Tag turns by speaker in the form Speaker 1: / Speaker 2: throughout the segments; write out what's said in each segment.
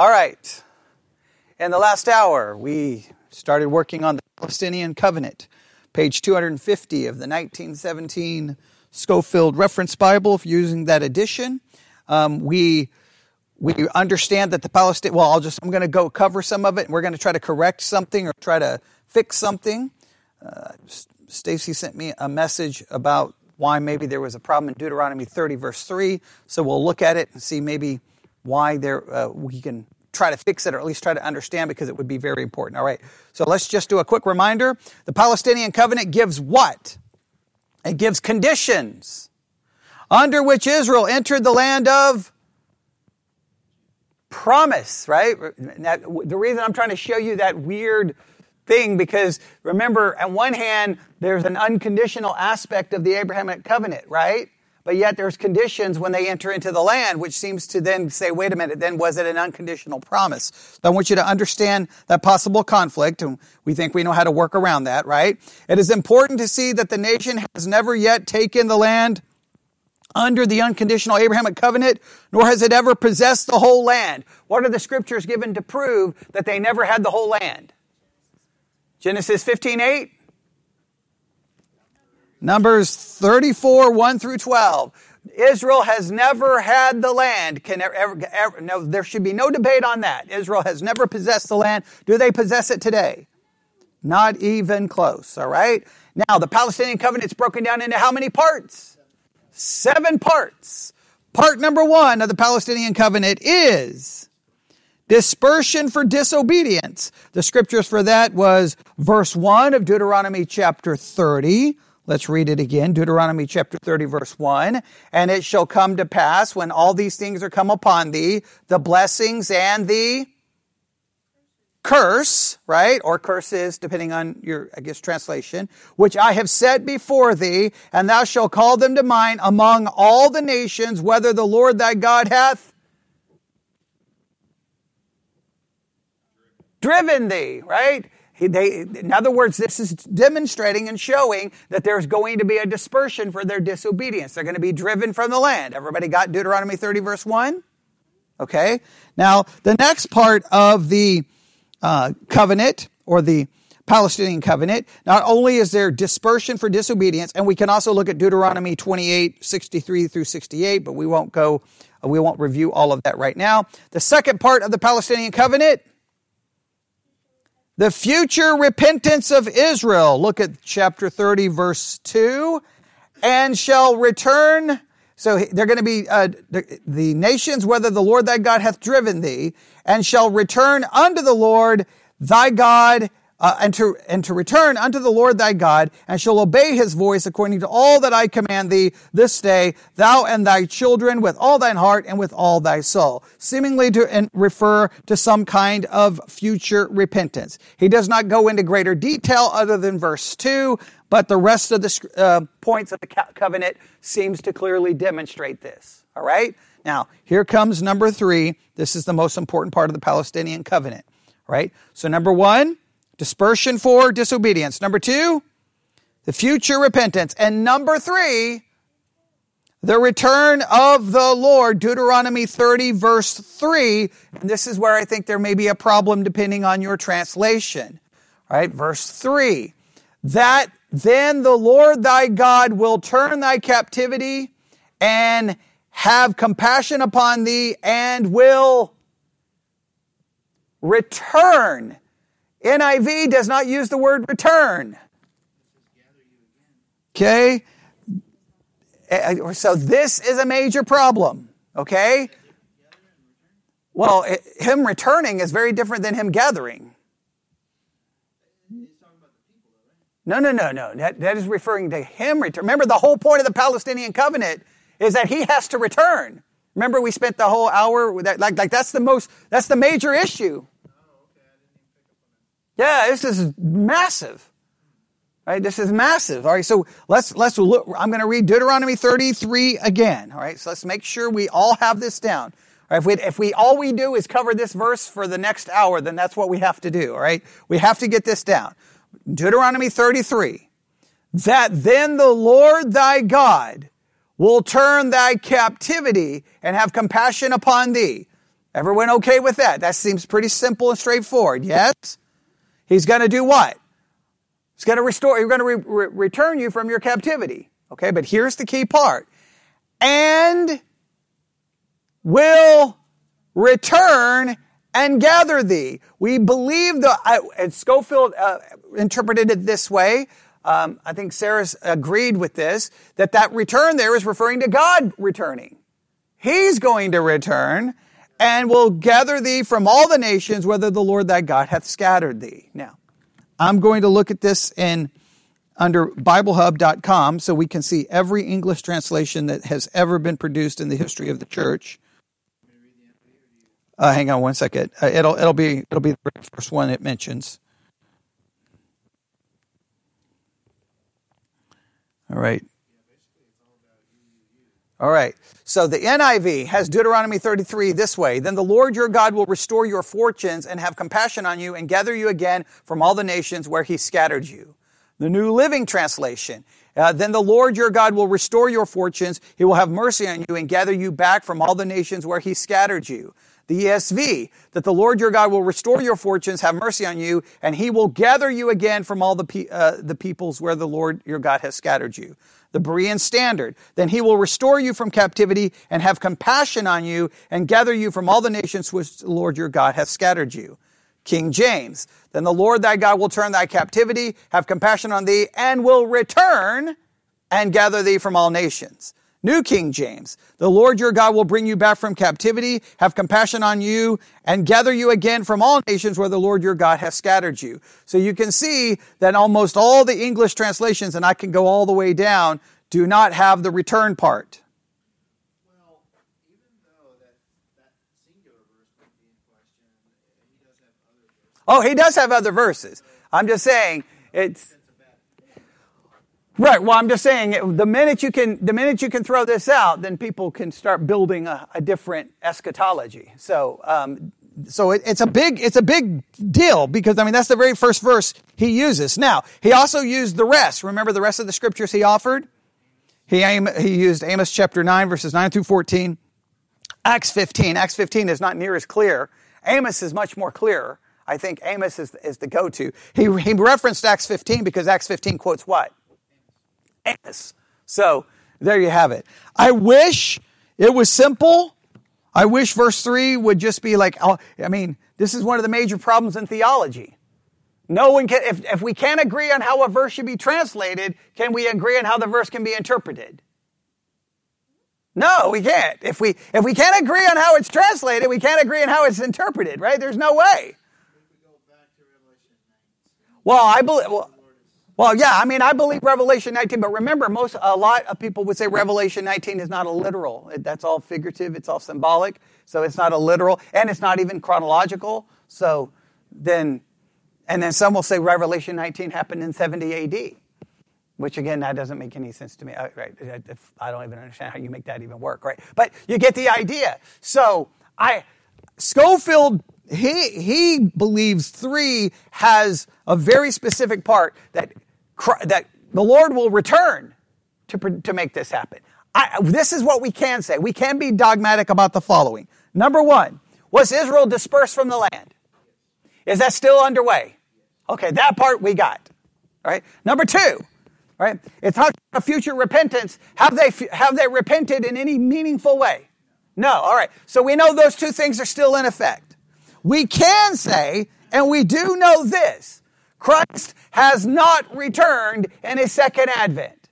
Speaker 1: All right. In the last hour, we started working on the Palestinian Covenant, page 250 of the 1917 Scofield Reference Bible, if you're using that edition. Um, we we understand that the Palestinian, well, I'll just, I'm going to go cover some of it, and we're going to try to correct something or try to fix something. Uh, Stacy sent me a message about why maybe there was a problem in Deuteronomy 30, verse 3. So we'll look at it and see maybe why there uh, we can try to fix it or at least try to understand because it would be very important. All right. So let's just do a quick reminder. The Palestinian covenant gives what? It gives conditions under which Israel entered the land of promise, right? The reason I'm trying to show you that weird thing because remember, on one hand, there's an unconditional aspect of the Abrahamic covenant, right? But yet there's conditions when they enter into the land, which seems to then say, wait a minute, then was it an unconditional promise? So I want you to understand that possible conflict, and we think we know how to work around that, right? It is important to see that the nation has never yet taken the land under the unconditional Abrahamic covenant, nor has it ever possessed the whole land. What are the scriptures given to prove that they never had the whole land? Genesis 15, 8. Numbers 34, 1 through 12. Israel has never had the land. Can ever, ever, no, there should be no debate on that. Israel has never possessed the land. Do they possess it today? Not even close, all right? Now, the Palestinian covenant is broken down into how many parts? Seven parts. Part number one of the Palestinian covenant is dispersion for disobedience. The scriptures for that was verse 1 of Deuteronomy chapter 30. Let's read it again. Deuteronomy chapter 30 verse 1. And it shall come to pass when all these things are come upon thee, the blessings and the curse, right? Or curses, depending on your, I guess, translation, which I have set before thee, and thou shalt call them to mind among all the nations, whether the Lord thy God hath driven thee, right? They, in other words, this is demonstrating and showing that there's going to be a dispersion for their disobedience. They're going to be driven from the land. Everybody got Deuteronomy 30, verse 1? Okay. Now, the next part of the uh, covenant or the Palestinian covenant, not only is there dispersion for disobedience, and we can also look at Deuteronomy 28, 63 through 68, but we won't go, we won't review all of that right now. The second part of the Palestinian covenant the future repentance of Israel. Look at chapter 30, verse 2. And shall return. So they're going to be uh, the, the nations, whether the Lord thy God hath driven thee, and shall return unto the Lord thy God uh, and to and to return unto the Lord thy God, and shall obey his voice according to all that I command thee this day, thou and thy children with all thine heart and with all thy soul. Seemingly to refer to some kind of future repentance. He does not go into greater detail other than verse two, but the rest of the uh, points of the covenant seems to clearly demonstrate this. All right. Now here comes number three. This is the most important part of the Palestinian covenant. Right. So number one dispersion for disobedience. Number two, the future repentance. And number three, the return of the Lord, Deuteronomy 30, verse 3. And this is where I think there may be a problem depending on your translation. All right, verse 3. That then the Lord thy God will turn thy captivity and have compassion upon thee and will return NIV does not use the word return. Okay? So this is a major problem. Okay? Well, it, him returning is very different than him gathering. No, no, no, no. That, that is referring to him return. Remember, the whole point of the Palestinian covenant is that he has to return. Remember, we spent the whole hour that, like, like that's the most, that's the major issue. Yeah, this is massive. Right? This is massive. All right, so let's let's look. I'm going to read Deuteronomy 33 again. All right, so let's make sure we all have this down. All right, if we if we all we do is cover this verse for the next hour, then that's what we have to do. All right, we have to get this down. Deuteronomy 33. That then the Lord thy God will turn thy captivity and have compassion upon thee Everyone okay with that? That seems pretty simple and straightforward. Yes? He's going to do what? He's going to restore, he's going to re- re- return you from your captivity. Okay, but here's the key part. And will return and gather thee. We believe the, uh, Scofield uh, interpreted it this way. Um, I think Sarah agreed with this, that that return there is referring to God returning. He's going to return and will gather thee from all the nations, whether the Lord thy God hath scattered thee. Now, I'm going to look at this in under BibleHub.com so we can see every English translation that has ever been produced in the history of the church. Uh, hang on one second. Uh, it'll it'll be it'll be the first one it mentions. All right. All right. So the NIV has Deuteronomy 33 this way. Then the Lord your God will restore your fortunes and have compassion on you and gather you again from all the nations where he scattered you. The New Living Translation. Uh, then the Lord your God will restore your fortunes. He will have mercy on you and gather you back from all the nations where he scattered you. The ESV, that the Lord your God will restore your fortunes, have mercy on you, and he will gather you again from all the, pe- uh, the peoples where the Lord your God has scattered you the Berean standard. Then he will restore you from captivity and have compassion on you and gather you from all the nations which the Lord your God hath scattered you. King James. Then the Lord thy God will turn thy captivity, have compassion on thee, and will return and gather thee from all nations. New King James. The Lord your God will bring you back from captivity, have compassion on you, and gather you again from all nations where the Lord your God has scattered you. So you can see that almost all the English translations, and I can go all the way down, do not have the return part. Well, oh, he does have other verses. I'm just saying it's Right. Well, I'm just saying the minute you can the minute you can throw this out, then people can start building a, a different eschatology. So, um, so it, it's a big it's a big deal because I mean that's the very first verse he uses. Now he also used the rest. Remember the rest of the scriptures he offered. He he used Amos chapter nine verses nine through fourteen, Acts fifteen. Acts fifteen is not near as clear. Amos is much more clear. I think Amos is, is the go-to. He, he referenced Acts 15 because Acts 15 quotes what? Amos. So there you have it. I wish it was simple. I wish verse 3 would just be like, oh, I mean, this is one of the major problems in theology. No one can, if, if we can't agree on how a verse should be translated, can we agree on how the verse can be interpreted? No, we can't. If we, if we can't agree on how it's translated, we can't agree on how it's interpreted, right? There's no way. Well, I believe, well, well, yeah, I mean, I believe Revelation 19, but remember, most a lot of people would say Revelation 19 is not a literal. That's all figurative. It's all symbolic. So it's not a literal, and it's not even chronological. So then, and then some will say Revelation 19 happened in 70 A.D., which again, that doesn't make any sense to me. Right? I don't even understand how you make that even work. Right? But you get the idea. So I, Scofield he he believes three has a very specific part that that the Lord will return to, to make this happen. I, this is what we can say. We can be dogmatic about the following. Number one, was Israel dispersed from the land? Is that still underway? Okay, that part we got. Right. Number two, right? It talks about future repentance. Have they have they repented in any meaningful way? No. All right. So we know those two things are still in effect. We can say, and we do know this, Christ has not returned in his second advent.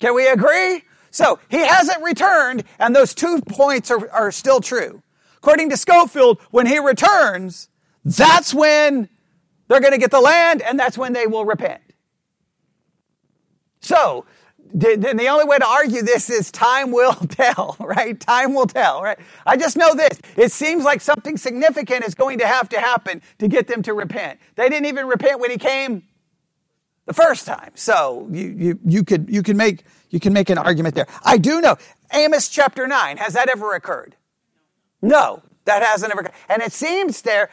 Speaker 1: Can we agree? So he hasn't returned, and those two points are, are still true. According to Scofield, when he returns, that's when they're going to get the land, and that's when they will repent. So then the only way to argue this is time will tell, right? Time will tell, right? I just know this. It seems like something significant is going to have to happen to get them to repent. They didn't even repent when he came the first time. So you, you, you could, you can make, you can make an argument there. I do know Amos chapter nine. Has that ever occurred? No, that hasn't ever occurred. And it seems there,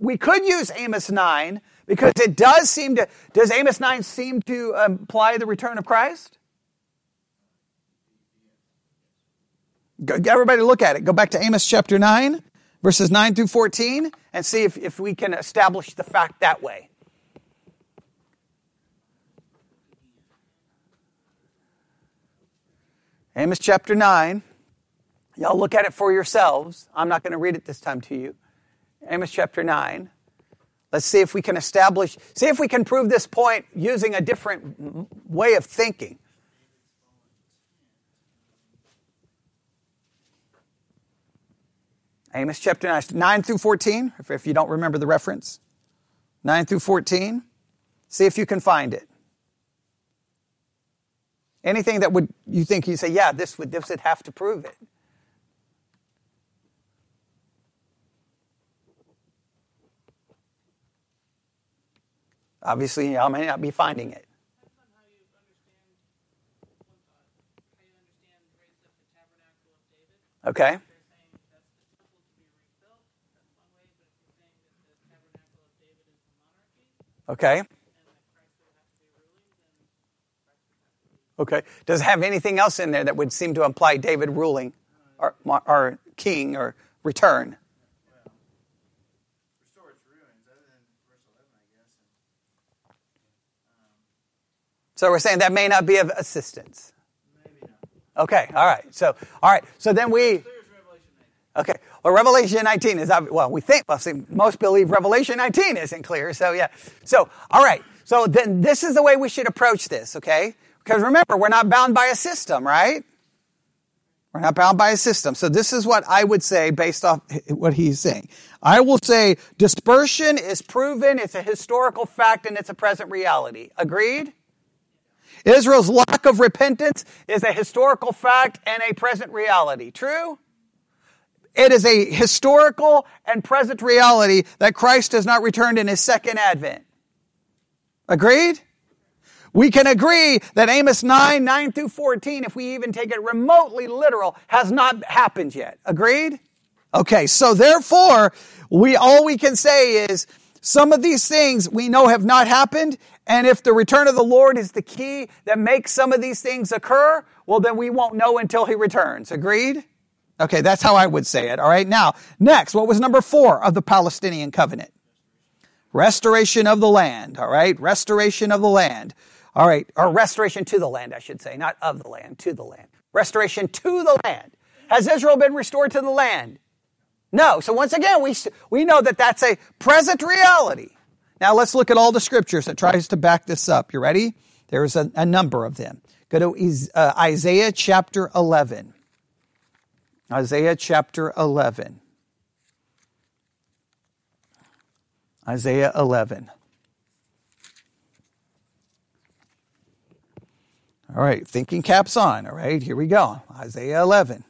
Speaker 1: we could use Amos nine because it does seem to, does Amos 9 seem to um, imply the return of Christ? Everybody look at it. Go back to Amos chapter 9, verses 9 through 14, and see if, if we can establish the fact that way. Amos chapter 9. Y'all look at it for yourselves. I'm not going to read it this time to you. Amos chapter 9. Let's see if we can establish, see if we can prove this point using a different way of thinking. Amos chapter 9, 9 through 14, if you don't remember the reference. 9 through 14. See if you can find it. Anything that would you think you say, yeah, this would this would have to prove it. Obviously, y'all may not be finding it. Okay. Okay. Okay. Does it have anything else in there that would seem to imply David ruling or, or king or return? So we're saying that may not be of assistance. Okay, all right. So, all right. So then we. Okay. Well, Revelation 19 is well. We think. Well, see, most believe Revelation 19 isn't clear. So yeah. So all right. So then this is the way we should approach this. Okay. Because remember, we're not bound by a system, right? We're not bound by a system. So this is what I would say based off what he's saying. I will say dispersion is proven. It's a historical fact and it's a present reality. Agreed? Israel's lack of repentance is a historical fact and a present reality. True? It is a historical and present reality that Christ has not returned in his second advent. Agreed? We can agree that Amos 9, 9 through 14, if we even take it remotely literal, has not happened yet. Agreed? Okay, so therefore, we, all we can say is, some of these things we know have not happened, and if the return of the Lord is the key that makes some of these things occur, well, then we won't know until he returns. Agreed? Okay, that's how I would say it. All right, now, next, what was number four of the Palestinian covenant? Restoration of the land. All right, restoration of the land. All right, or restoration to the land, I should say, not of the land, to the land. Restoration to the land. Has Israel been restored to the land? No. So once again, we, we know that that's a present reality. Now let's look at all the scriptures that tries to back this up. You ready? There's a, a number of them. Go to uh, Isaiah chapter 11. Isaiah chapter 11. Isaiah 11. All right, thinking caps on. All right, here we go. Isaiah 11.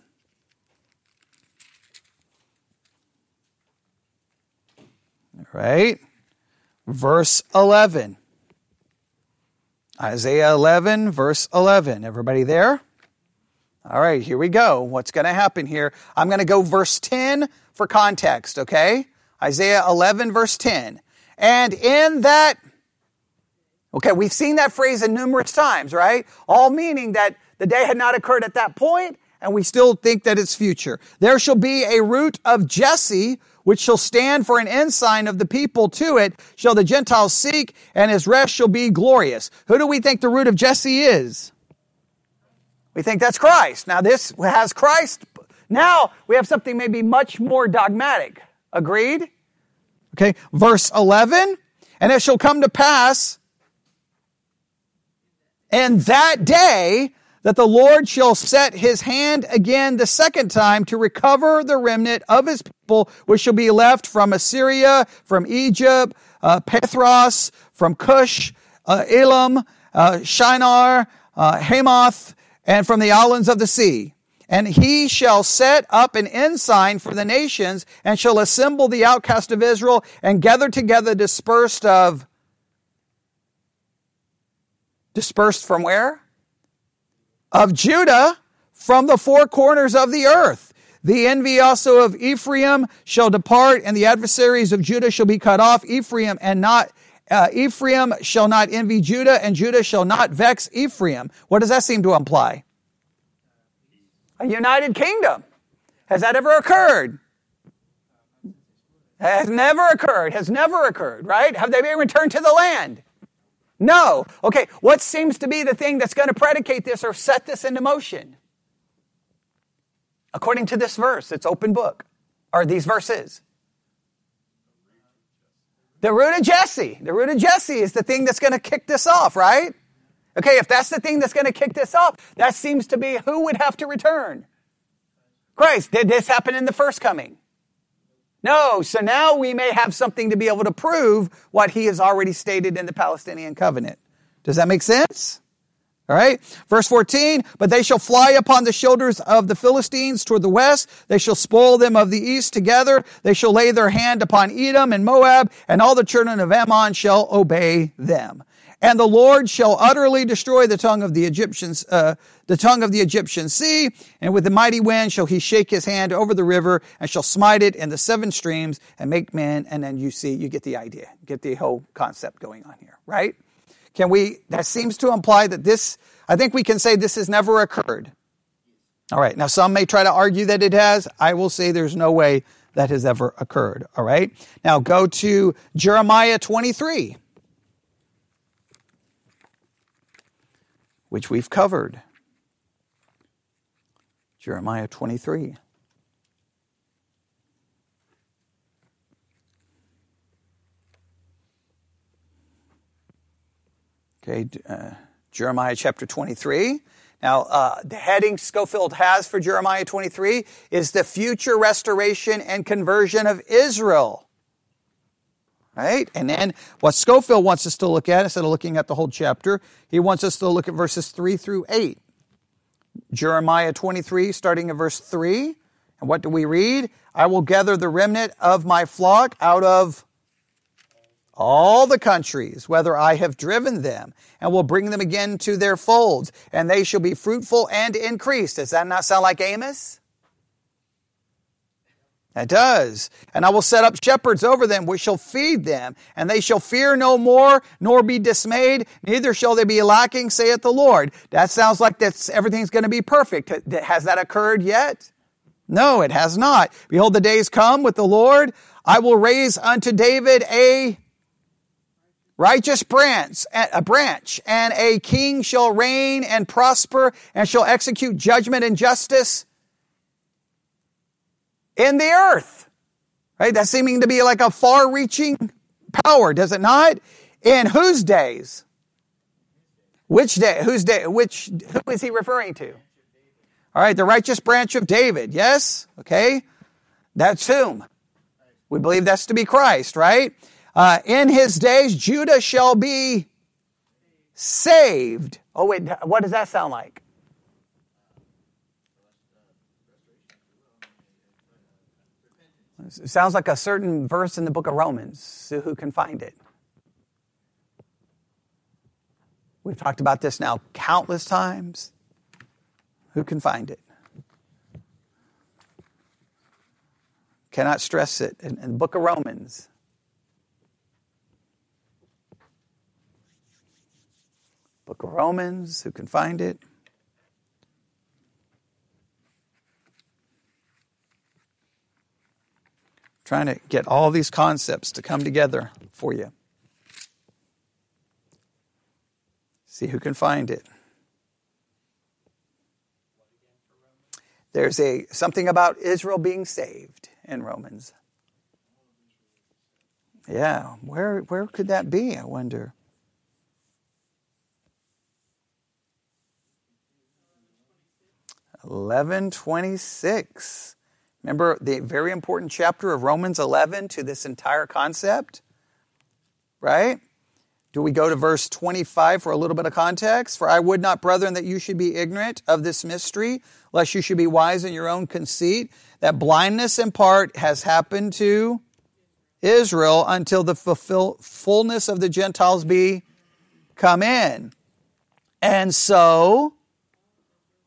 Speaker 1: All right, verse 11. Isaiah 11, verse 11. Everybody there? All right, here we go. What's going to happen here? I'm going to go verse 10 for context, okay? Isaiah 11, verse 10. And in that Okay, we've seen that phrase in numerous times, right? All meaning that the day had not occurred at that point, and we still think that it's future. There shall be a root of Jesse, which shall stand for an ensign of the people to it, shall the Gentiles seek, and his rest shall be glorious. Who do we think the root of Jesse is? We think that's Christ. Now this has Christ. Now we have something maybe much more dogmatic. Agreed? Okay, verse 11. And it shall come to pass and that day that the Lord shall set his hand again the second time to recover the remnant of his people, which shall be left from Assyria, from Egypt, uh, Pathros, from Cush, uh, Elam, uh, Shinar, uh, Hamath, and from the islands of the sea. And he shall set up an ensign for the nations and shall assemble the outcast of Israel and gather together dispersed of Dispersed from where? Of Judah from the four corners of the earth. The envy also of Ephraim shall depart, and the adversaries of Judah shall be cut off. Ephraim and not uh, Ephraim shall not envy Judah, and Judah shall not vex Ephraim. What does that seem to imply? A united kingdom. Has that ever occurred? Has never occurred. Has never occurred, right? Have they been returned to the land? No. Okay, what seems to be the thing that's going to predicate this or set this into motion? According to this verse, it's open book, or these verses. The root of Jesse. The root of Jesse is the thing that's going to kick this off, right? Okay, if that's the thing that's going to kick this off, that seems to be who would have to return? Christ. Did this happen in the first coming? No. So now we may have something to be able to prove what he has already stated in the Palestinian covenant. Does that make sense? All right. Verse 14, but they shall fly upon the shoulders of the Philistines toward the west. They shall spoil them of the east together. They shall lay their hand upon Edom and Moab, and all the children of Ammon shall obey them. And the Lord shall utterly destroy the tongue of the Egyptians, uh, the tongue of the Egyptian sea, and with the mighty wind shall he shake his hand over the river, and shall smite it in the seven streams, and make men. And then you see, you get the idea, get the whole concept going on here, right? Can we, that seems to imply that this, I think we can say this has never occurred. All right. Now, some may try to argue that it has. I will say there's no way that has ever occurred. All right. Now, go to Jeremiah 23, which we've covered. Jeremiah 23. Okay, uh, Jeremiah chapter 23. Now, uh, the heading Scofield has for Jeremiah 23 is the future restoration and conversion of Israel. Right? And then what Scofield wants us to look at, instead of looking at the whole chapter, he wants us to look at verses 3 through 8. Jeremiah 23, starting at verse 3. And what do we read? I will gather the remnant of my flock out of all the countries, whether I have driven them, and will bring them again to their folds, and they shall be fruitful and increase. Does that not sound like Amos? That does. And I will set up shepherds over them, which shall feed them, and they shall fear no more, nor be dismayed, neither shall they be lacking, saith the Lord. That sounds like that's, everything's going to be perfect. Has that occurred yet? No, it has not. Behold, the days come with the Lord. I will raise unto David a righteous branch, a branch, and a king shall reign and prosper and shall execute judgment and justice in the earth. Right? That's seeming to be like a far reaching power, does it not? In whose days? Which day? Whose day? Which, who is he referring to? All right, the righteous branch of David. Yes? Okay. That's whom? We believe that's to be Christ, right? Uh, in his days, Judah shall be saved. Oh, wait, what does that sound like? It sounds like a certain verse in the book of Romans. So who can find it? We've talked about this now countless times. Who can find it? Cannot stress it. In, in the book of Romans, Book of Romans, who can find it? Trying to get all these concepts to come together for you. See who can find it. There's a something about Israel being saved in Romans. Yeah, where where could that be? I wonder. 1126. Remember the very important chapter of Romans 11 to this entire concept? Right? Do we go to verse 25 for a little bit of context? For I would not, brethren, that you should be ignorant of this mystery, lest you should be wise in your own conceit, that blindness in part has happened to Israel until the fulfill, fullness of the Gentiles be come in. And so,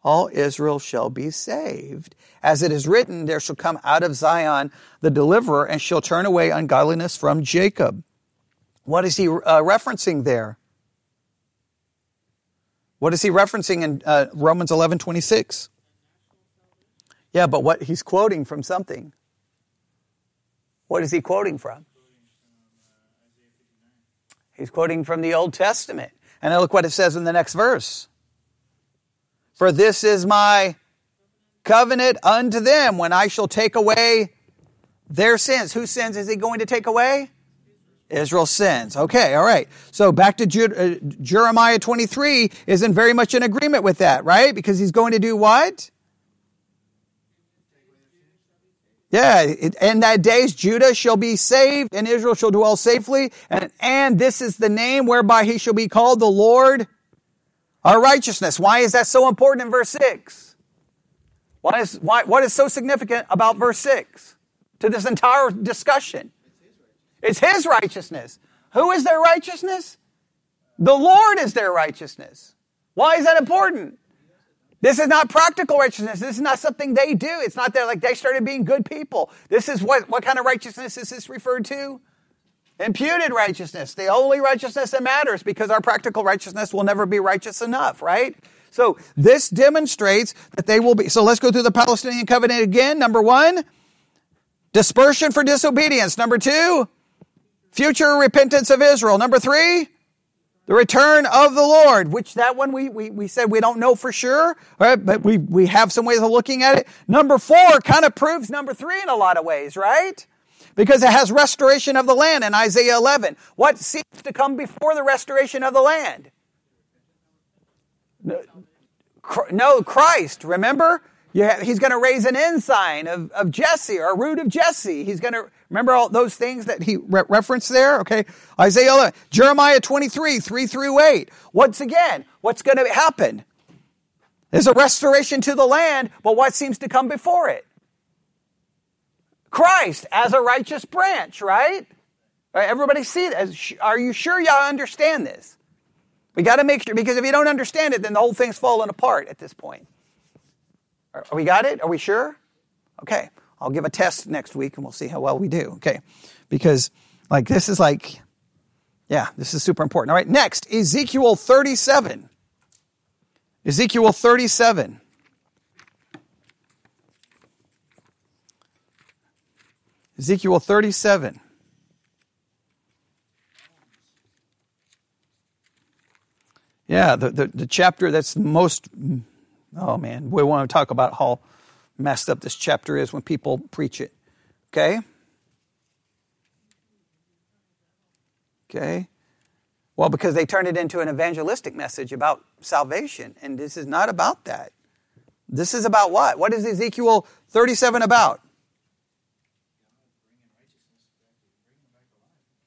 Speaker 1: all Israel shall be saved. As it is written, there shall come out of Zion the deliverer and shall turn away ungodliness from Jacob. What is he uh, referencing there? What is he referencing in uh, Romans 11 26? Yeah, but what he's quoting from something. What is he quoting from? He's quoting from the Old Testament. And look what it says in the next verse. For this is my covenant unto them when I shall take away their sins. Whose sins is he going to take away? Israel's sins. Okay, all right. So back to Ju- uh, Jeremiah 23 is in very much in agreement with that, right? Because he's going to do what? Yeah, in that days Judah shall be saved and Israel shall dwell safely. And, and this is the name whereby he shall be called the Lord our righteousness. Why is that so important in verse 6? Why is, why, what is so significant about verse 6 to this entire discussion? It's his righteousness. Who is their righteousness? The Lord is their righteousness. Why is that important? This is not practical righteousness. This is not something they do. It's not that like they started being good people. This is what, what kind of righteousness is this referred to? Imputed righteousness. The only righteousness that matters because our practical righteousness will never be righteous enough, right? So this demonstrates that they will be. So let's go through the Palestinian covenant again. Number one, dispersion for disobedience. Number two, future repentance of Israel. Number three, the return of the Lord, which that one we, we, we said we don't know for sure, right? But we, we have some ways of looking at it. Number four kind of proves number three in a lot of ways, right? Because it has restoration of the land in Isaiah 11. What seems to come before the restoration of the land? No, Christ, remember? Have, he's going to raise an ensign of, of Jesse or a root of Jesse. He's going to remember all those things that he re- referenced there. Okay, Isaiah 11, Jeremiah 23, 3 through 8. Once again, what's going to happen? There's a restoration to the land, but what seems to come before it? Christ as a righteous branch, right? everybody see that? Are you sure y'all understand this? We got to make sure, because if you don't understand it, then the whole thing's falling apart at this point. Are we got it? Are we sure? Okay. I'll give a test next week and we'll see how well we do. Okay. Because like this is like, yeah, this is super important. All right. Next, Ezekiel 37. Ezekiel 37. Ezekiel 37. Yeah, the, the, the chapter that's most Oh man, we want to talk about how messed up this chapter is when people preach it. Okay? Okay? Well, because they turn it into an evangelistic message about salvation, and this is not about that. This is about what? What is Ezekiel 37 about?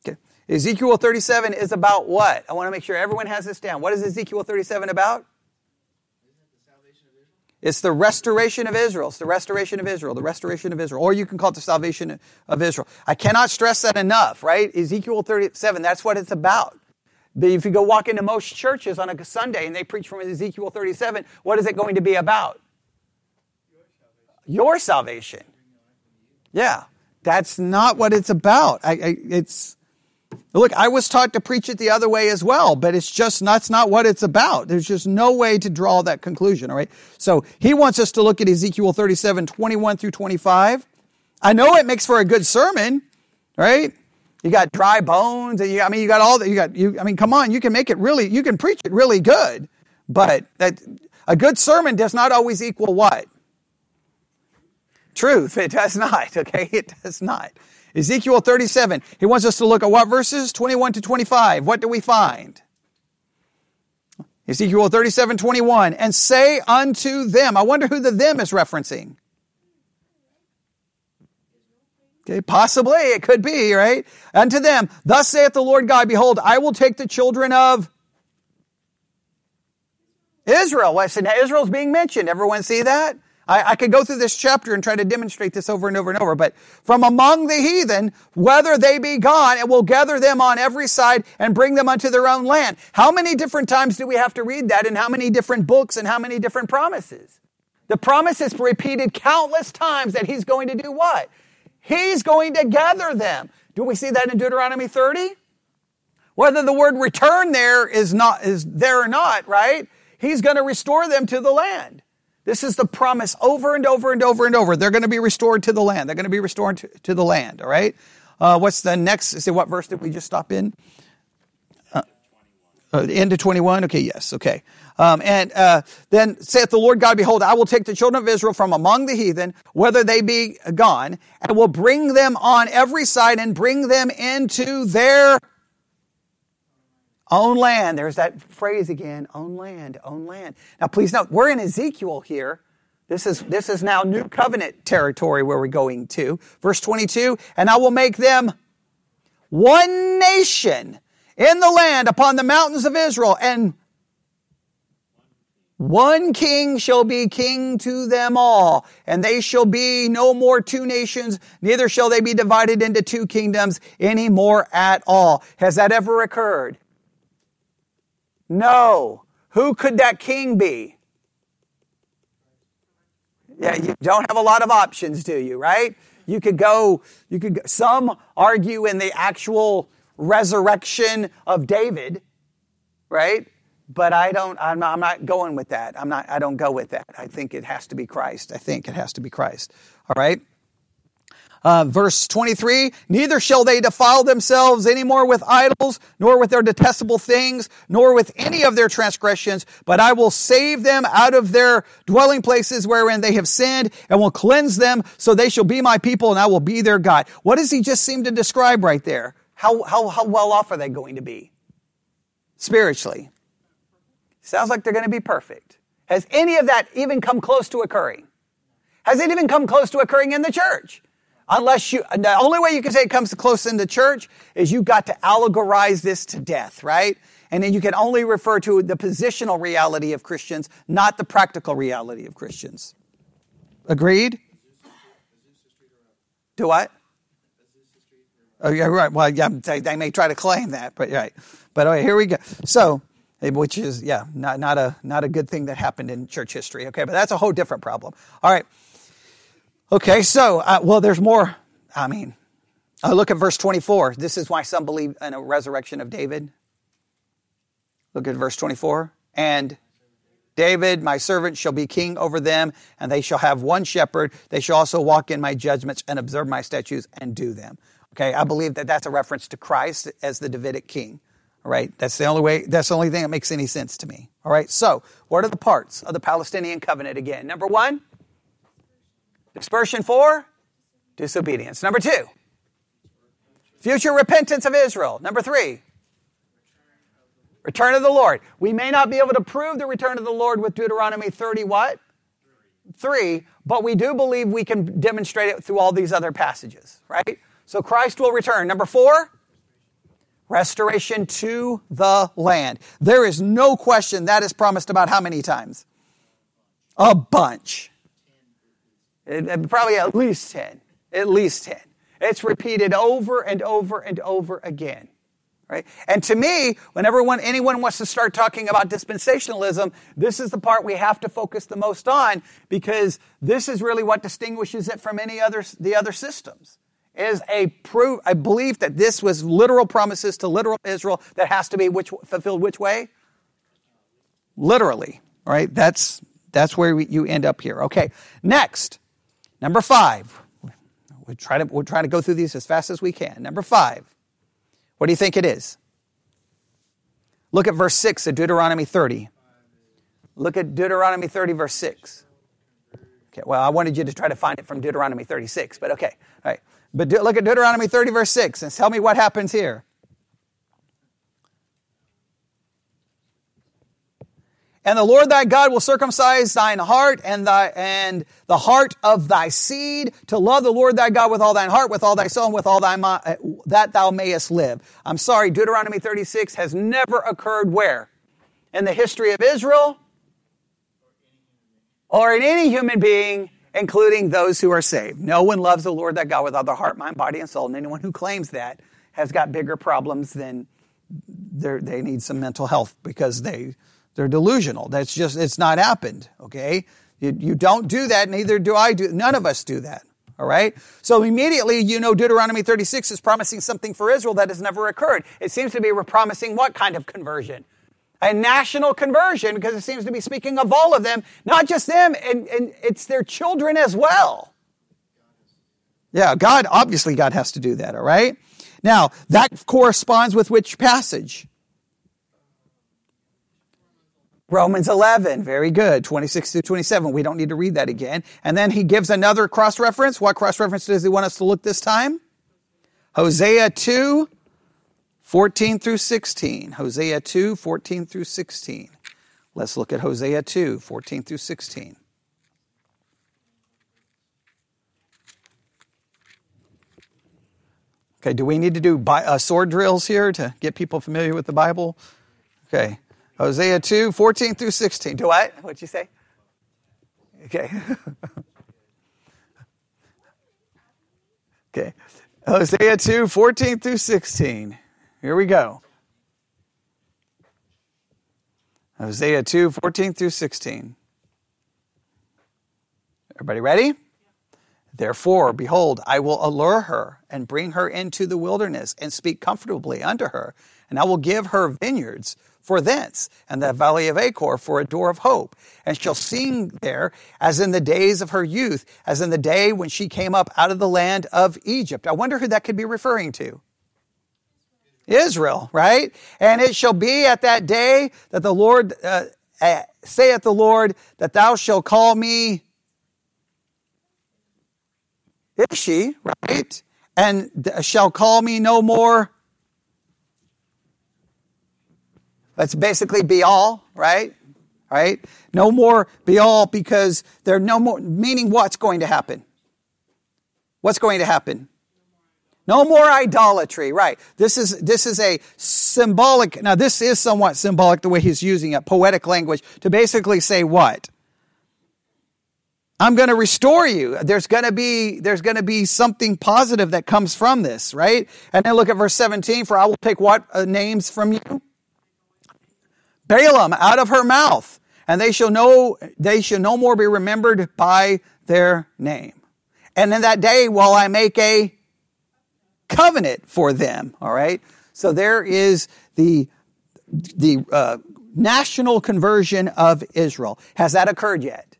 Speaker 1: Okay. Ezekiel 37 is about what? I want to make sure everyone has this down. What is Ezekiel 37 about? It's the restoration of Israel. It's the restoration of Israel, the restoration of Israel. Or you can call it the salvation of Israel. I cannot stress that enough, right? Ezekiel 37, that's what it's about. If you go walk into most churches on a Sunday and they preach from Ezekiel 37, what is it going to be about? Your salvation. Yeah, that's not what it's about. I, I, it's Look, I was taught to preach it the other way as well, but it's just that's not what it's about. There's just no way to draw that conclusion, all right? So he wants us to look at Ezekiel 37, 21 through 25. I know it makes for a good sermon, right? You got dry bones, and you, I mean, you got all that. You got, you, I mean, come on, you can make it really, you can preach it really good, but that a good sermon does not always equal what? Truth. It does not, okay? It does not. Ezekiel 37. He wants us to look at what verses? 21 to 25. What do we find? Ezekiel 37, 21. And say unto them. I wonder who the them is referencing. Okay, possibly it could be, right? Unto them, thus saith the Lord God, behold, I will take the children of Israel. Well, Israel's being mentioned. Everyone see that? I, I, could go through this chapter and try to demonstrate this over and over and over, but from among the heathen, whether they be gone, it will gather them on every side and bring them unto their own land. How many different times do we have to read that in how many different books and how many different promises? The promise is repeated countless times that he's going to do what? He's going to gather them. Do we see that in Deuteronomy 30? Whether the word return there is not, is there or not, right? He's going to restore them to the land. This is the promise over and over and over and over. They're going to be restored to the land. They're going to be restored to, to the land. All right. Uh, what's the next? Say what verse did we just stop in? Uh, uh, end of 21. Okay. Yes. Okay. Um, and uh, then saith the Lord God, Behold, I will take the children of Israel from among the heathen, whether they be gone, and will bring them on every side and bring them into their own land. There's that phrase again, own land, own land. Now please note, we're in Ezekiel here. This is, this is now new covenant territory where we're going to. Verse 22, and I will make them one nation in the land upon the mountains of Israel, and one king shall be king to them all, and they shall be no more two nations, neither shall they be divided into two kingdoms any more at all. Has that ever occurred? No. Who could that king be? Yeah, you don't have a lot of options, do you, right? You could go, you could, go, some argue in the actual resurrection of David, right? But I don't, I'm not, I'm not going with that. I'm not, I don't go with that. I think it has to be Christ. I think it has to be Christ. All right? Uh, verse 23, neither shall they defile themselves any more with idols, nor with their detestable things, nor with any of their transgressions, but I will save them out of their dwelling places wherein they have sinned, and will cleanse them, so they shall be my people, and I will be their God. What does he just seem to describe right there? How, how, how well off are they going to be? Spiritually. Sounds like they're going to be perfect. Has any of that even come close to occurring? Has it even come close to occurring in the church? Unless you, the only way you can say it comes close in the church is you've got to allegorize this to death, right? And then you can only refer to the positional reality of Christians, not the practical reality of Christians. Agreed? Do what? Oh, yeah, right. Well, yeah, they, may try to claim that, but right. But okay, here we go. So, which is yeah, not not a not a good thing that happened in church history. Okay, but that's a whole different problem. All right. Okay, so, uh, well, there's more. I mean, uh, look at verse 24. This is why some believe in a resurrection of David. Look at verse 24. And David, my servant, shall be king over them, and they shall have one shepherd. They shall also walk in my judgments and observe my statutes and do them. Okay, I believe that that's a reference to Christ as the Davidic king. All right, that's the only way, that's the only thing that makes any sense to me. All right, so what are the parts of the Palestinian covenant again? Number one, Dispersion for disobedience. Number two, future repentance of Israel. Number three, return of the Lord. We may not be able to prove the return of the Lord with Deuteronomy 30 what? Three, but we do believe we can demonstrate it through all these other passages, right? So Christ will return. Number four, restoration to the land. There is no question that is promised about how many times? A bunch. Uh, probably at least 10. At least 10. It's repeated over and over and over again. Right? And to me, whenever one, anyone wants to start talking about dispensationalism, this is the part we have to focus the most on because this is really what distinguishes it from any other the other systems. Is a proof, a belief that this was literal promises to literal Israel that has to be which fulfilled which way? Literally, right? That's that's where we, you end up here. Okay, next. Number five. We'll try, to, we'll try to go through these as fast as we can. Number five. What do you think it is? Look at verse 6 of Deuteronomy 30. Look at Deuteronomy 30, verse 6. Okay, well, I wanted you to try to find it from Deuteronomy 36, but okay. All right. But look at Deuteronomy 30, verse 6, and tell me what happens here. And the Lord thy God will circumcise thine heart and thy, and the heart of thy seed to love the Lord thy God with all thine heart, with all thy soul, and with all thy mind, eh, that thou mayest live. I'm sorry, Deuteronomy 36 has never occurred where? In the history of Israel or in any human being, including those who are saved. No one loves the Lord thy God with all their heart, mind, body, and soul. And anyone who claims that has got bigger problems than they need some mental health because they they're delusional. That's just, it's not happened, okay? You, you don't do that, neither do I do, none of us do that. All right? So immediately, you know, Deuteronomy 36 is promising something for Israel that has never occurred. It seems to be promising what kind of conversion? a national conversion because it seems to be speaking of all of them, not just them, and, and it's their children as well. Yeah, God, obviously, God has to do that, all right? Now, that corresponds with which passage? Romans 11, very good, 26 through 27. We don't need to read that again. And then he gives another cross reference. What cross reference does he want us to look this time? Hosea 2, 14 through 16. Hosea 2, 14 through 16. Let's look at Hosea 2, 14 through 16. Okay, do we need to do uh, sword drills here to get people familiar with the Bible? Okay, Hosea 2, 14 through 16. Do what? What'd you say? Okay. okay. Hosea 2, 14 through 16. Here we go. Hosea 2, 14 through 16. Everybody ready? Therefore, behold, I will allure her and bring her into the wilderness and speak comfortably unto her, and I will give her vineyards for thence, and the valley of Achor for a door of hope. And shall sing there as in the days of her youth, as in the day when she came up out of the land of Egypt. I wonder who that could be referring to. Israel, right? And it shall be at that day that the Lord, uh, uh, saith the Lord, that thou shalt call me Ishi, right? And shall call me no more. That's basically Baali, right? Right? No more Baali because there no more, meaning what's going to happen? What's going to happen? No more idolatry, right? This is, this is a symbolic, now this is somewhat symbolic the way he's using it, poetic language, to basically say what? I'm going to restore you. There's going to be, there's going to be something positive that comes from this, right? And then look at verse 17, for I will take what uh, names from you? Baalim out of her mouth, and they shall know, they shall no more be remembered by their name. And in that day will I make a covenant for them, all right? So there is the, the, uh, national conversion of Israel. Has that occurred yet?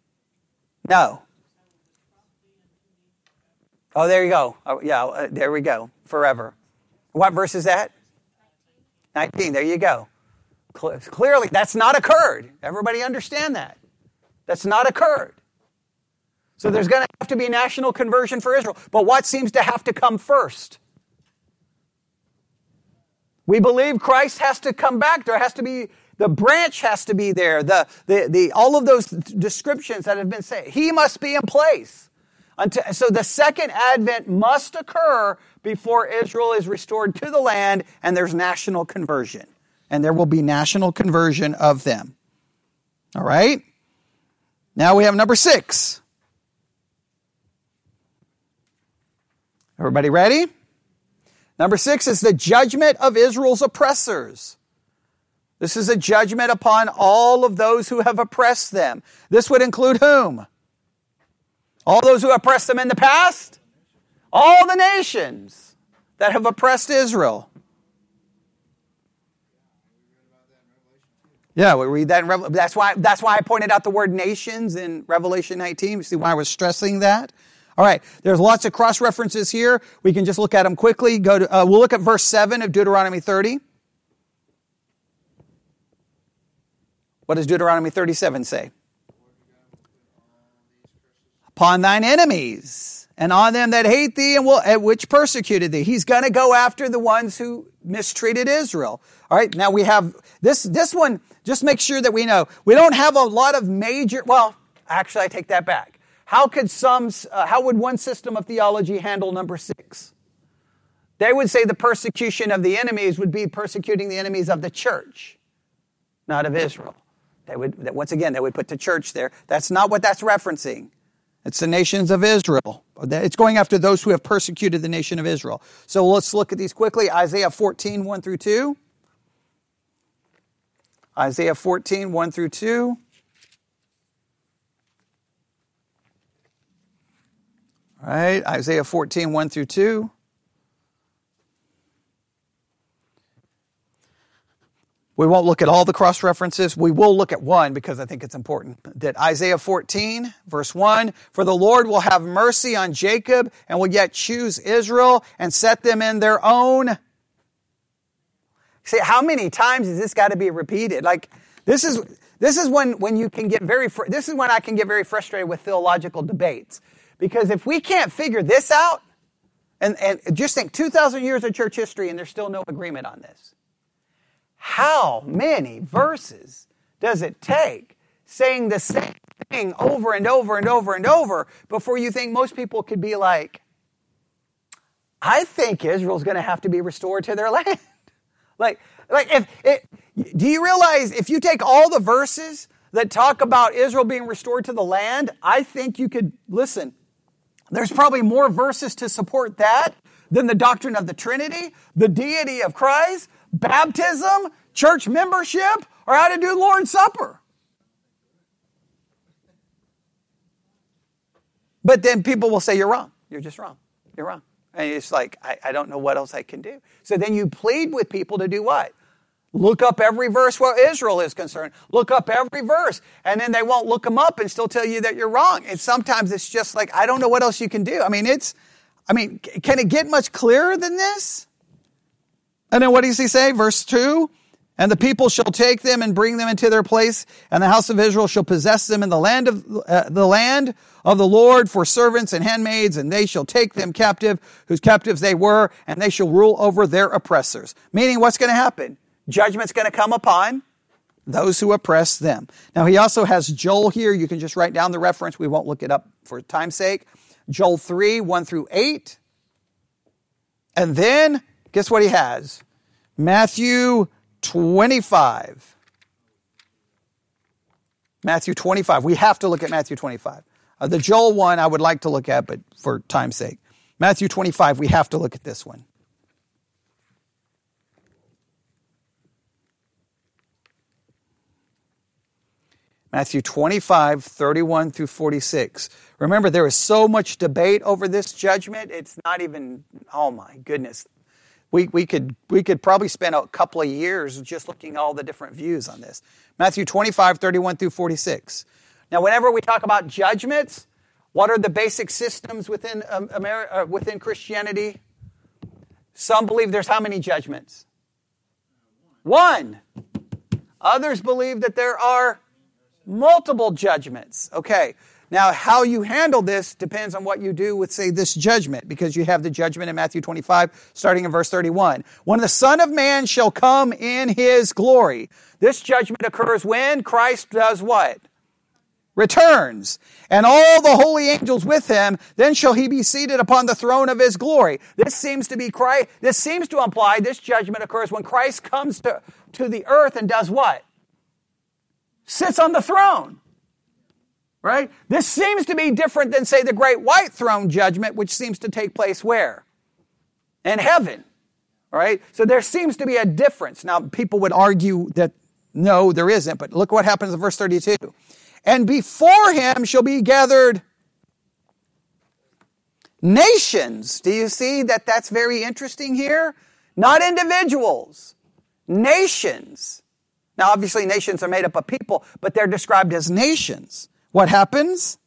Speaker 1: No. Oh, there you go. Oh, yeah, uh, there we go. Forever. What verse is that? 19. There you go. Clearly, that's not occurred. Everybody understand that? That's not occurred. So there's going to have to be national conversion for Israel. But what seems to have to come first? We believe Christ has to come back. There has to be the branch has to be there. The, the, the, all of those descriptions that have been said. He must be in place. Until, so the second advent must occur before Israel is restored to the land and there's national conversion. And there will be national conversion of them. All right? Now we have number six. Everybody ready? Number six is the judgment of Israel's oppressors. This is a judgment upon all of those who have oppressed them. This would include whom? All those who oppressed them in the past? All the nations that have oppressed Israel. Yeah, we read that in. That's why, that's why I pointed out the word nations in Revelation 19. You see why I was stressing that? All right, there's lots of cross references here. We can just look at them quickly. Go to, uh, we'll look at verse 7 of Deuteronomy 30. What does Deuteronomy 37 say? Upon thine enemies and on them that hate thee and will, which persecuted thee. He's going to go after the ones who mistreated Israel. All right. Now we have this, this one, just make sure that we know we don't have a lot of major, well, actually I take that back. How could some, uh, how would one system of theology handle number six? They would say the persecution of the enemies would be persecuting the enemies of the church, not of Israel. They would, once again, they would put the church there. That's not what that's referencing. It's the nations of Israel. It's going after those who have persecuted the nation of Israel. So let's look at these quickly. Isaiah 14, 1 through 2. Isaiah 14, 1 through 2. All right, Isaiah 14, 1 through 2. We won't look at all the cross references. We will look at one because I think it's important. That Isaiah 14, verse 1 For the Lord will have mercy on Jacob and will yet choose Israel and set them in their own. See, how many times has this got to be repeated? Like, this is. This is when, when you can get very, fr- this is when I can get very frustrated with theological debates. Because if we can't figure this out, and, and just think 2,000 years of church history and there's still no agreement on this. How many verses does it take saying the same thing over and over and over and over before you think most people could be like, I think Israel's going to have to be restored to their land. like, like if it, do you realize if you take all the verses that talk about Israel being restored to the land, I think you could listen. There's probably more verses to support that than the doctrine of the Trinity, the deity of Christ, baptism, church membership, or how to do Lord's Supper. But then people will say, You're wrong. You're just wrong. You're wrong. And it's like, I, I don't know what else I can do. So then you plead with people to do what? Look up every verse where Israel is concerned. Look up every verse. And then they won't look them up and still tell you that you're wrong. And sometimes it's just like, I don't know what else you can do. I mean, it's, I mean, can it get much clearer than this? And then what does he say? Verse 2 And the people shall take them and bring them into their place, and the house of Israel shall possess them in the land of uh, the land of the Lord for servants and handmaids, and they shall take them captive, whose captives they were, and they shall rule over their oppressors. Meaning, what's going to happen? Judgment's going to come upon those who oppress them. Now, he also has Joel here. You can just write down the reference. We won't look it up for time's sake. Joel 3, 1 through 8. And then, guess what he has? Matthew 25. Matthew 25. We have to look at Matthew 25. Uh, the Joel one I would like to look at, but for time's sake. Matthew 25, we have to look at this one. Matthew 25, 31 through 46. Remember, there is so much debate over this judgment. It's not even, oh my goodness. We, we, could, we could probably spend a couple of years just looking at all the different views on this. Matthew 25, 31 through 46. Now, whenever we talk about judgments, what are the basic systems within, um, America, uh, within Christianity? Some believe there's how many judgments? One. Others believe that there are multiple judgments. Okay. Now, how you handle this depends on what you do with, say, this judgment, because you have the judgment in Matthew 25, starting in verse 31. When the Son of Man shall come in his glory. This judgment occurs when Christ does what? Returns. And all the holy angels with him, then shall he be seated upon the throne of his glory. This seems to be Christ, this seems to imply this judgment occurs when Christ comes to, to the earth and does what? sits on the throne. Right? This seems to be different than, say, the great white throne judgment, which seems to take place where? In heaven. Right? So there seems to be a difference. Now, people would argue that no, there isn't, but look what happens in verse 32. And before him shall be gathered nations. Do you see that that's very interesting here? Not individuals, nations. Now, obviously, nations are made up of people, but they're described as nations. What happens?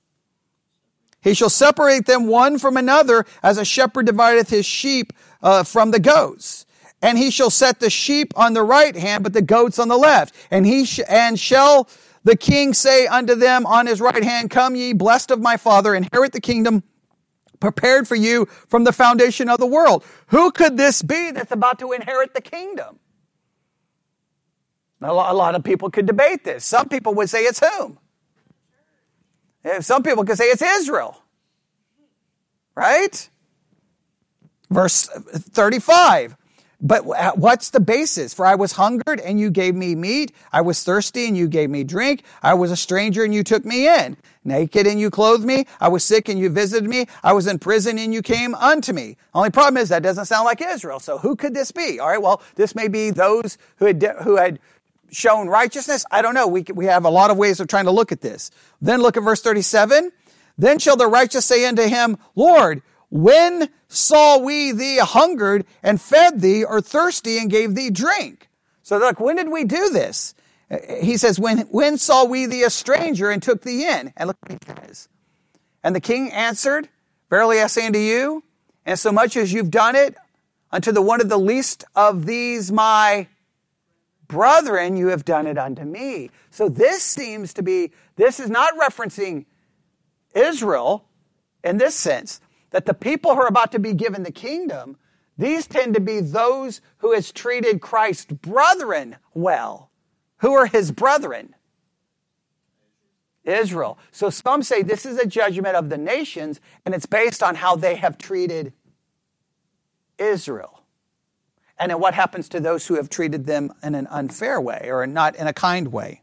Speaker 1: He shall separate them one from another as a shepherd divideth his sheep uh, from the goats. And he shall set the sheep on the right hand, but the goats on the left. And he sh- and shall the king say unto them on his right hand, Come ye, blessed of my father, inherit the kingdom prepared for you from the foundation of the world. Who could this be that's about to inherit the kingdom? A lot of people could debate this. Some people would say it's whom? Eh, some people could say it's Israel. Right? Verse 35. But what's the basis? For I was hungered and you gave me meat. I was thirsty and you gave me drink. I was a stranger and you took me in. Naked and you clothed me. I was sick and you visited me. I was in prison and you came unto me. Only problem is that doesn't sound like Israel. So who could this be? All right. Well, this may be those who had, who had shown righteousness? I don't know. We, we have a lot of ways of trying to look at this. Then look at verse 37. Then shall the righteous say unto him, Lord, when saw we thee hungered and fed thee or thirsty and gave thee drink? So look, when did we do this? He says, when, when saw we thee a stranger and took thee in? And look what he says. And the king answered, Verily I say unto you, and so much as you've done it unto the one of the least of these my brethren, you have done it unto me. So this seems to be, this is not referencing Israel in this sense, that the people who are about to be given the kingdom, these tend to be those who has treated Christ's brethren well. Who are his brethren? Israel. So some say this is a judgment of the nations, and it's based on how they have treated Israel. And what happens to those who have treated them in an unfair way or not in a kind way?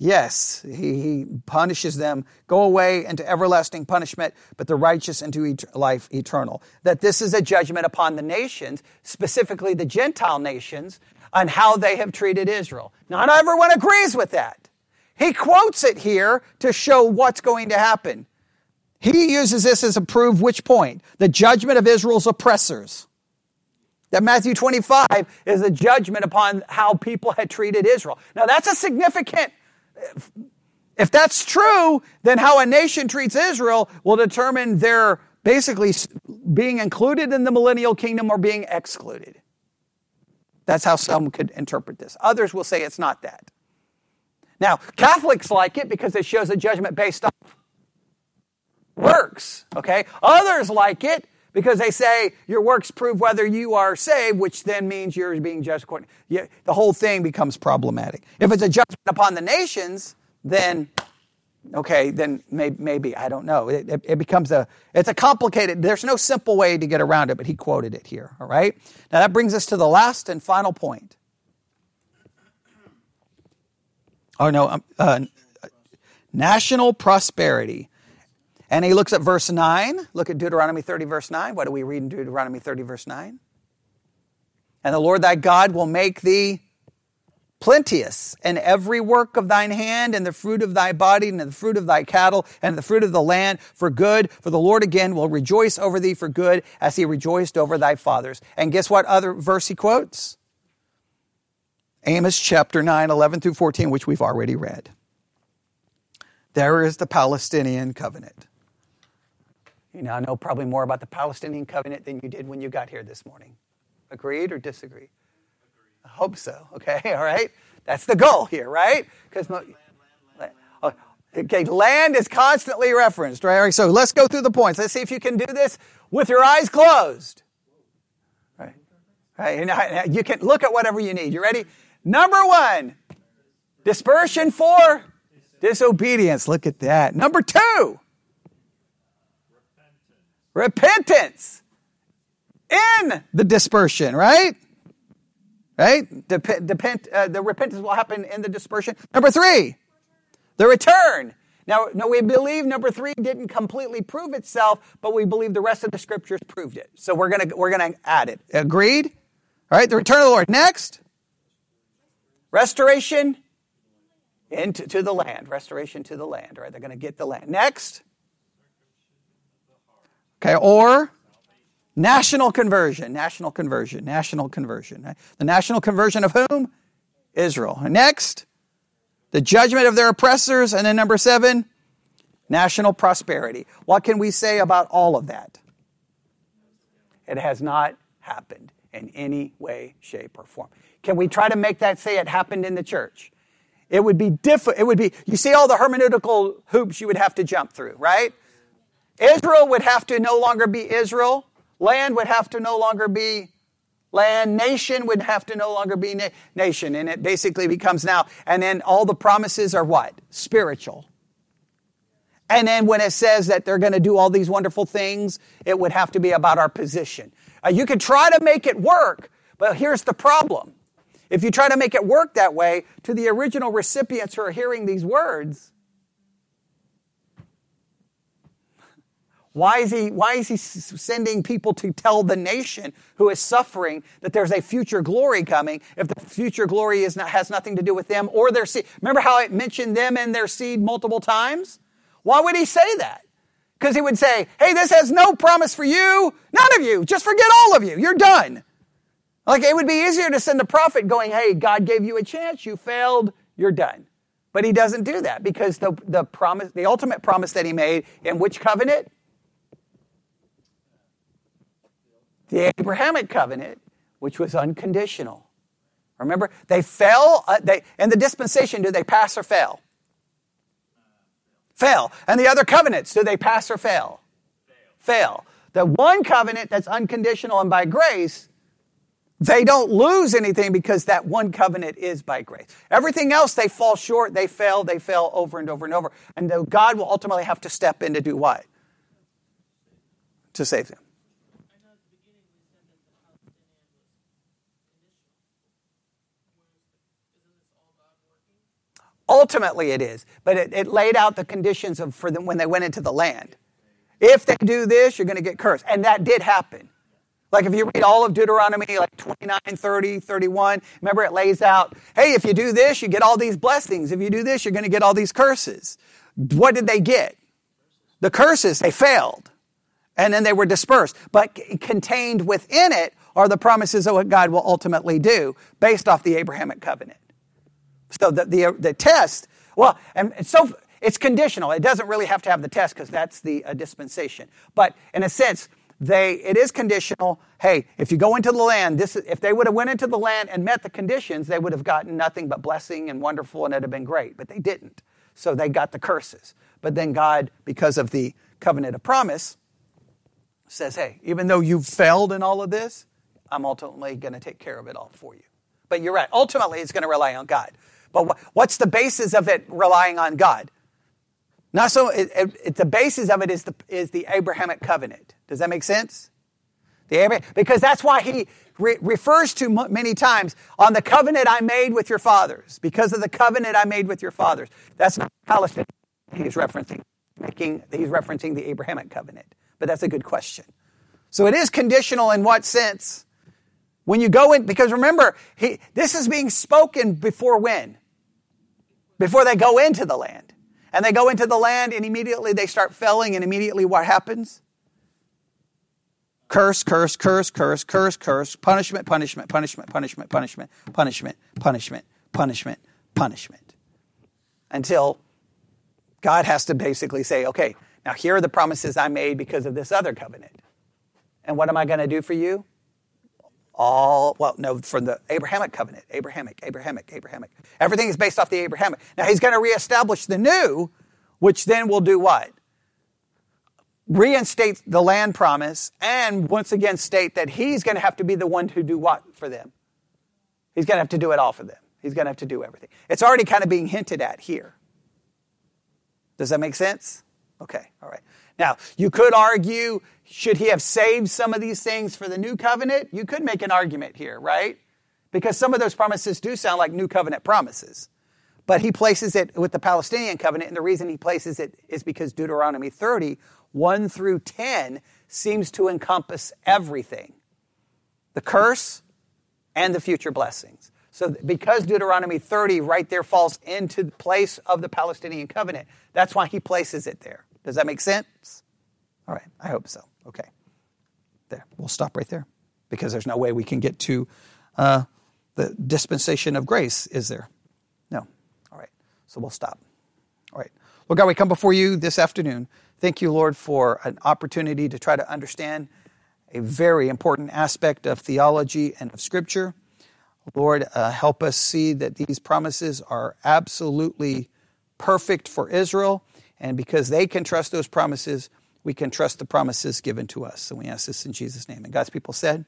Speaker 1: Yes, he, he, punishes them, go away into everlasting punishment, but the righteous into et- life eternal. That this is a judgment upon the nations, specifically the Gentile nations, on how they have treated Israel. Not everyone agrees with that. He quotes it here to show what's going to happen. He uses this as a proof which point? The judgment of Israel's oppressors. That Matthew 25 is a judgment upon how people had treated Israel. Now that's a significant if that's true, then how a nation treats Israel will determine their basically being included in the millennial kingdom or being excluded. That's how some could interpret this. Others will say it's not that. Now, Catholics like it because it shows a judgment based off works, okay? Others like it because they say your works prove whether you are saved, which then means you're being judged according. The whole thing becomes problematic. If it's a judgment upon the nations, then okay, then may, maybe I don't know. It, it, it, becomes a it's a complicated. There's no simple way to get around it, but he quoted it here. All right. Now that brings us to the last and final point. Oh no, um, uh, national prosperity. And he looks at verse 9. Look at Deuteronomy 30, verse 9. What do we read in Deuteronomy 30, verse 9? And the Lord thy God will make thee plenteous in every work of thine hand, and the fruit of thy body, and the fruit of thy cattle, and the fruit of the land for good. For the Lord again will rejoice over thee for good, as he rejoiced over thy fathers. And guess what other verse he quotes? Amos chapter 9, 11 through 14, which we've already read. There is the Palestinian covenant. You now know probably more about the Palestinian covenant than you did when you got here this morning. Agreed or disagree? I hope so. Okay, all right. That's the goal here, right? Because oh, okay, land is constantly referenced, right? So let's go through the points. Let's see if you can do this with your eyes closed. Right, right. You can look at whatever you need. You ready? Number one, dispersion for disobedience. Look at that. Number two repentance in the dispersion, right? Right? Dep- depend, uh, the repentance will happen in the dispersion. Number three, the return. Now, no, we believe number three didn't completely prove itself, but we believe the rest of the scriptures proved it. So we're gonna we're gonna add it. Agreed? All right, the return of the Lord. Next, restoration into to the land. Restoration to the land. Right, they're gonna get the land. Next, Okay, or national conversion, national conversion, national conversion. The national conversion of whom? Israel. Next, the judgment of their oppressors. And then number seven, national prosperity. What can we say about all of that? It has not happened in any way, shape, or form. Can we try to make that say it happened in the church? It would be different. It would be, you see all the hermeneutical hoops you would have to jump through, right? Israel would have to no longer be Israel. Land would have to no longer be land. Nation would have to no longer be na- nation. And it basically becomes now. And then all the promises are what? Spiritual. And then when it says that they're going to do all these wonderful things, it would have to be about our position. Uh, you could try to make it work, but here's the problem. If you try to make it work that way, to the original recipients who are hearing these words, Why is, he, why is he sending people to tell the nation who is suffering that there's a future glory coming if the future glory is not, has nothing to do with them or their seed? Remember how it mentioned them and their seed multiple times? Why would he say that? Because he would say, hey, this has no promise for you. None of you. Just forget all of you. You're done. Like it would be easier to send a prophet going, hey, God gave you a chance. You failed. You're done. But he doesn't do that because the, the promise, the ultimate promise that he made in which covenant? The Abrahamic covenant, which was unconditional. Remember, they fell, uh, they, in the dispensation, do they pass or fail? Fail. And the other covenants, do they pass or fail? Fail. fail. The one covenant that's unconditional and by grace, they don't lose anything because that one covenant is by grace. Everything else, they fall short, they fail, they fail over and over and over. And God will ultimately have to step in to do what? To save them. Ultimately, it is, but it, it laid out the conditions of, for them when they went into the land. If they do this, you're going to get cursed. And that did happen. Like if you read all of Deuteronomy, like 29, 30, 31, remember it lays out, hey, if you do this, you get all these blessings. If you do this, you're going to get all these curses. What did they get? The curses, they failed. And then they were dispersed. But contained within it are the promises of what God will ultimately do based off the Abrahamic covenant. So the, the, the test, well, and, so it's conditional. It doesn't really have to have the test because that's the uh, dispensation. But in a sense, they it is conditional. Hey, if you go into the land, this if they would have went into the land and met the conditions, they would have gotten nothing but blessing and wonderful, and it'd have been great. But they didn't, so they got the curses. But then God, because of the covenant of promise, says, "Hey, even though you've failed in all of this, I'm ultimately going to take care of it all for you." But you're right. Ultimately, it's going to rely on God. But what's the basis of it relying on God? Not so, it, it, the basis of it is the, is the Abrahamic covenant. Does that make sense? The Abraham, because that's why he re- refers to m- many times on the covenant I made with your fathers. Because of the covenant I made with your fathers. That's not Palestine he's referencing. Making, he's referencing the Abrahamic covenant. But that's a good question. So it is conditional in what sense? When you go in, because remember, he, this is being spoken before when? Before they go into the land. And they go into the land and immediately they start felling, and immediately what happens? Curse, curse, curse, curse, curse, curse, punishment, punishment, punishment, punishment, punishment, punishment, punishment, punishment, punishment. Until God has to basically say, okay, now here are the promises I made because of this other covenant. And what am I going to do for you? All, well, no, from the Abrahamic covenant, Abrahamic, Abrahamic, Abrahamic. Everything is based off the Abrahamic. Now he's going to reestablish the new, which then will do what? Reinstate the land promise and once again state that he's going to have to be the one to do what for them? He's going to have to do it all for them. He's going to have to do everything. It's already kind of being hinted at here. Does that make sense? Okay, all right. Now, you could argue, should he have saved some of these things for the new covenant? You could make an argument here, right? Because some of those promises do sound like new covenant promises. But he places it with the Palestinian covenant, and the reason he places it is because Deuteronomy 30, 1 through 10, seems to encompass everything the curse and the future blessings. So, because Deuteronomy 30 right there falls into the place of the Palestinian covenant, that's why he places it there. Does that make sense? All right, I hope so. Okay. There, we'll stop right there because there's no way we can get to uh, the dispensation of grace, is there? No. All right, so we'll stop. All right. Well, God, we come before you this afternoon. Thank you, Lord, for an opportunity to try to understand a very important aspect of theology and of Scripture. Lord, uh, help us see that these promises are absolutely perfect for Israel and because they can trust those promises, we can trust the promises given to us. And we ask this in Jesus' name. And God's people said,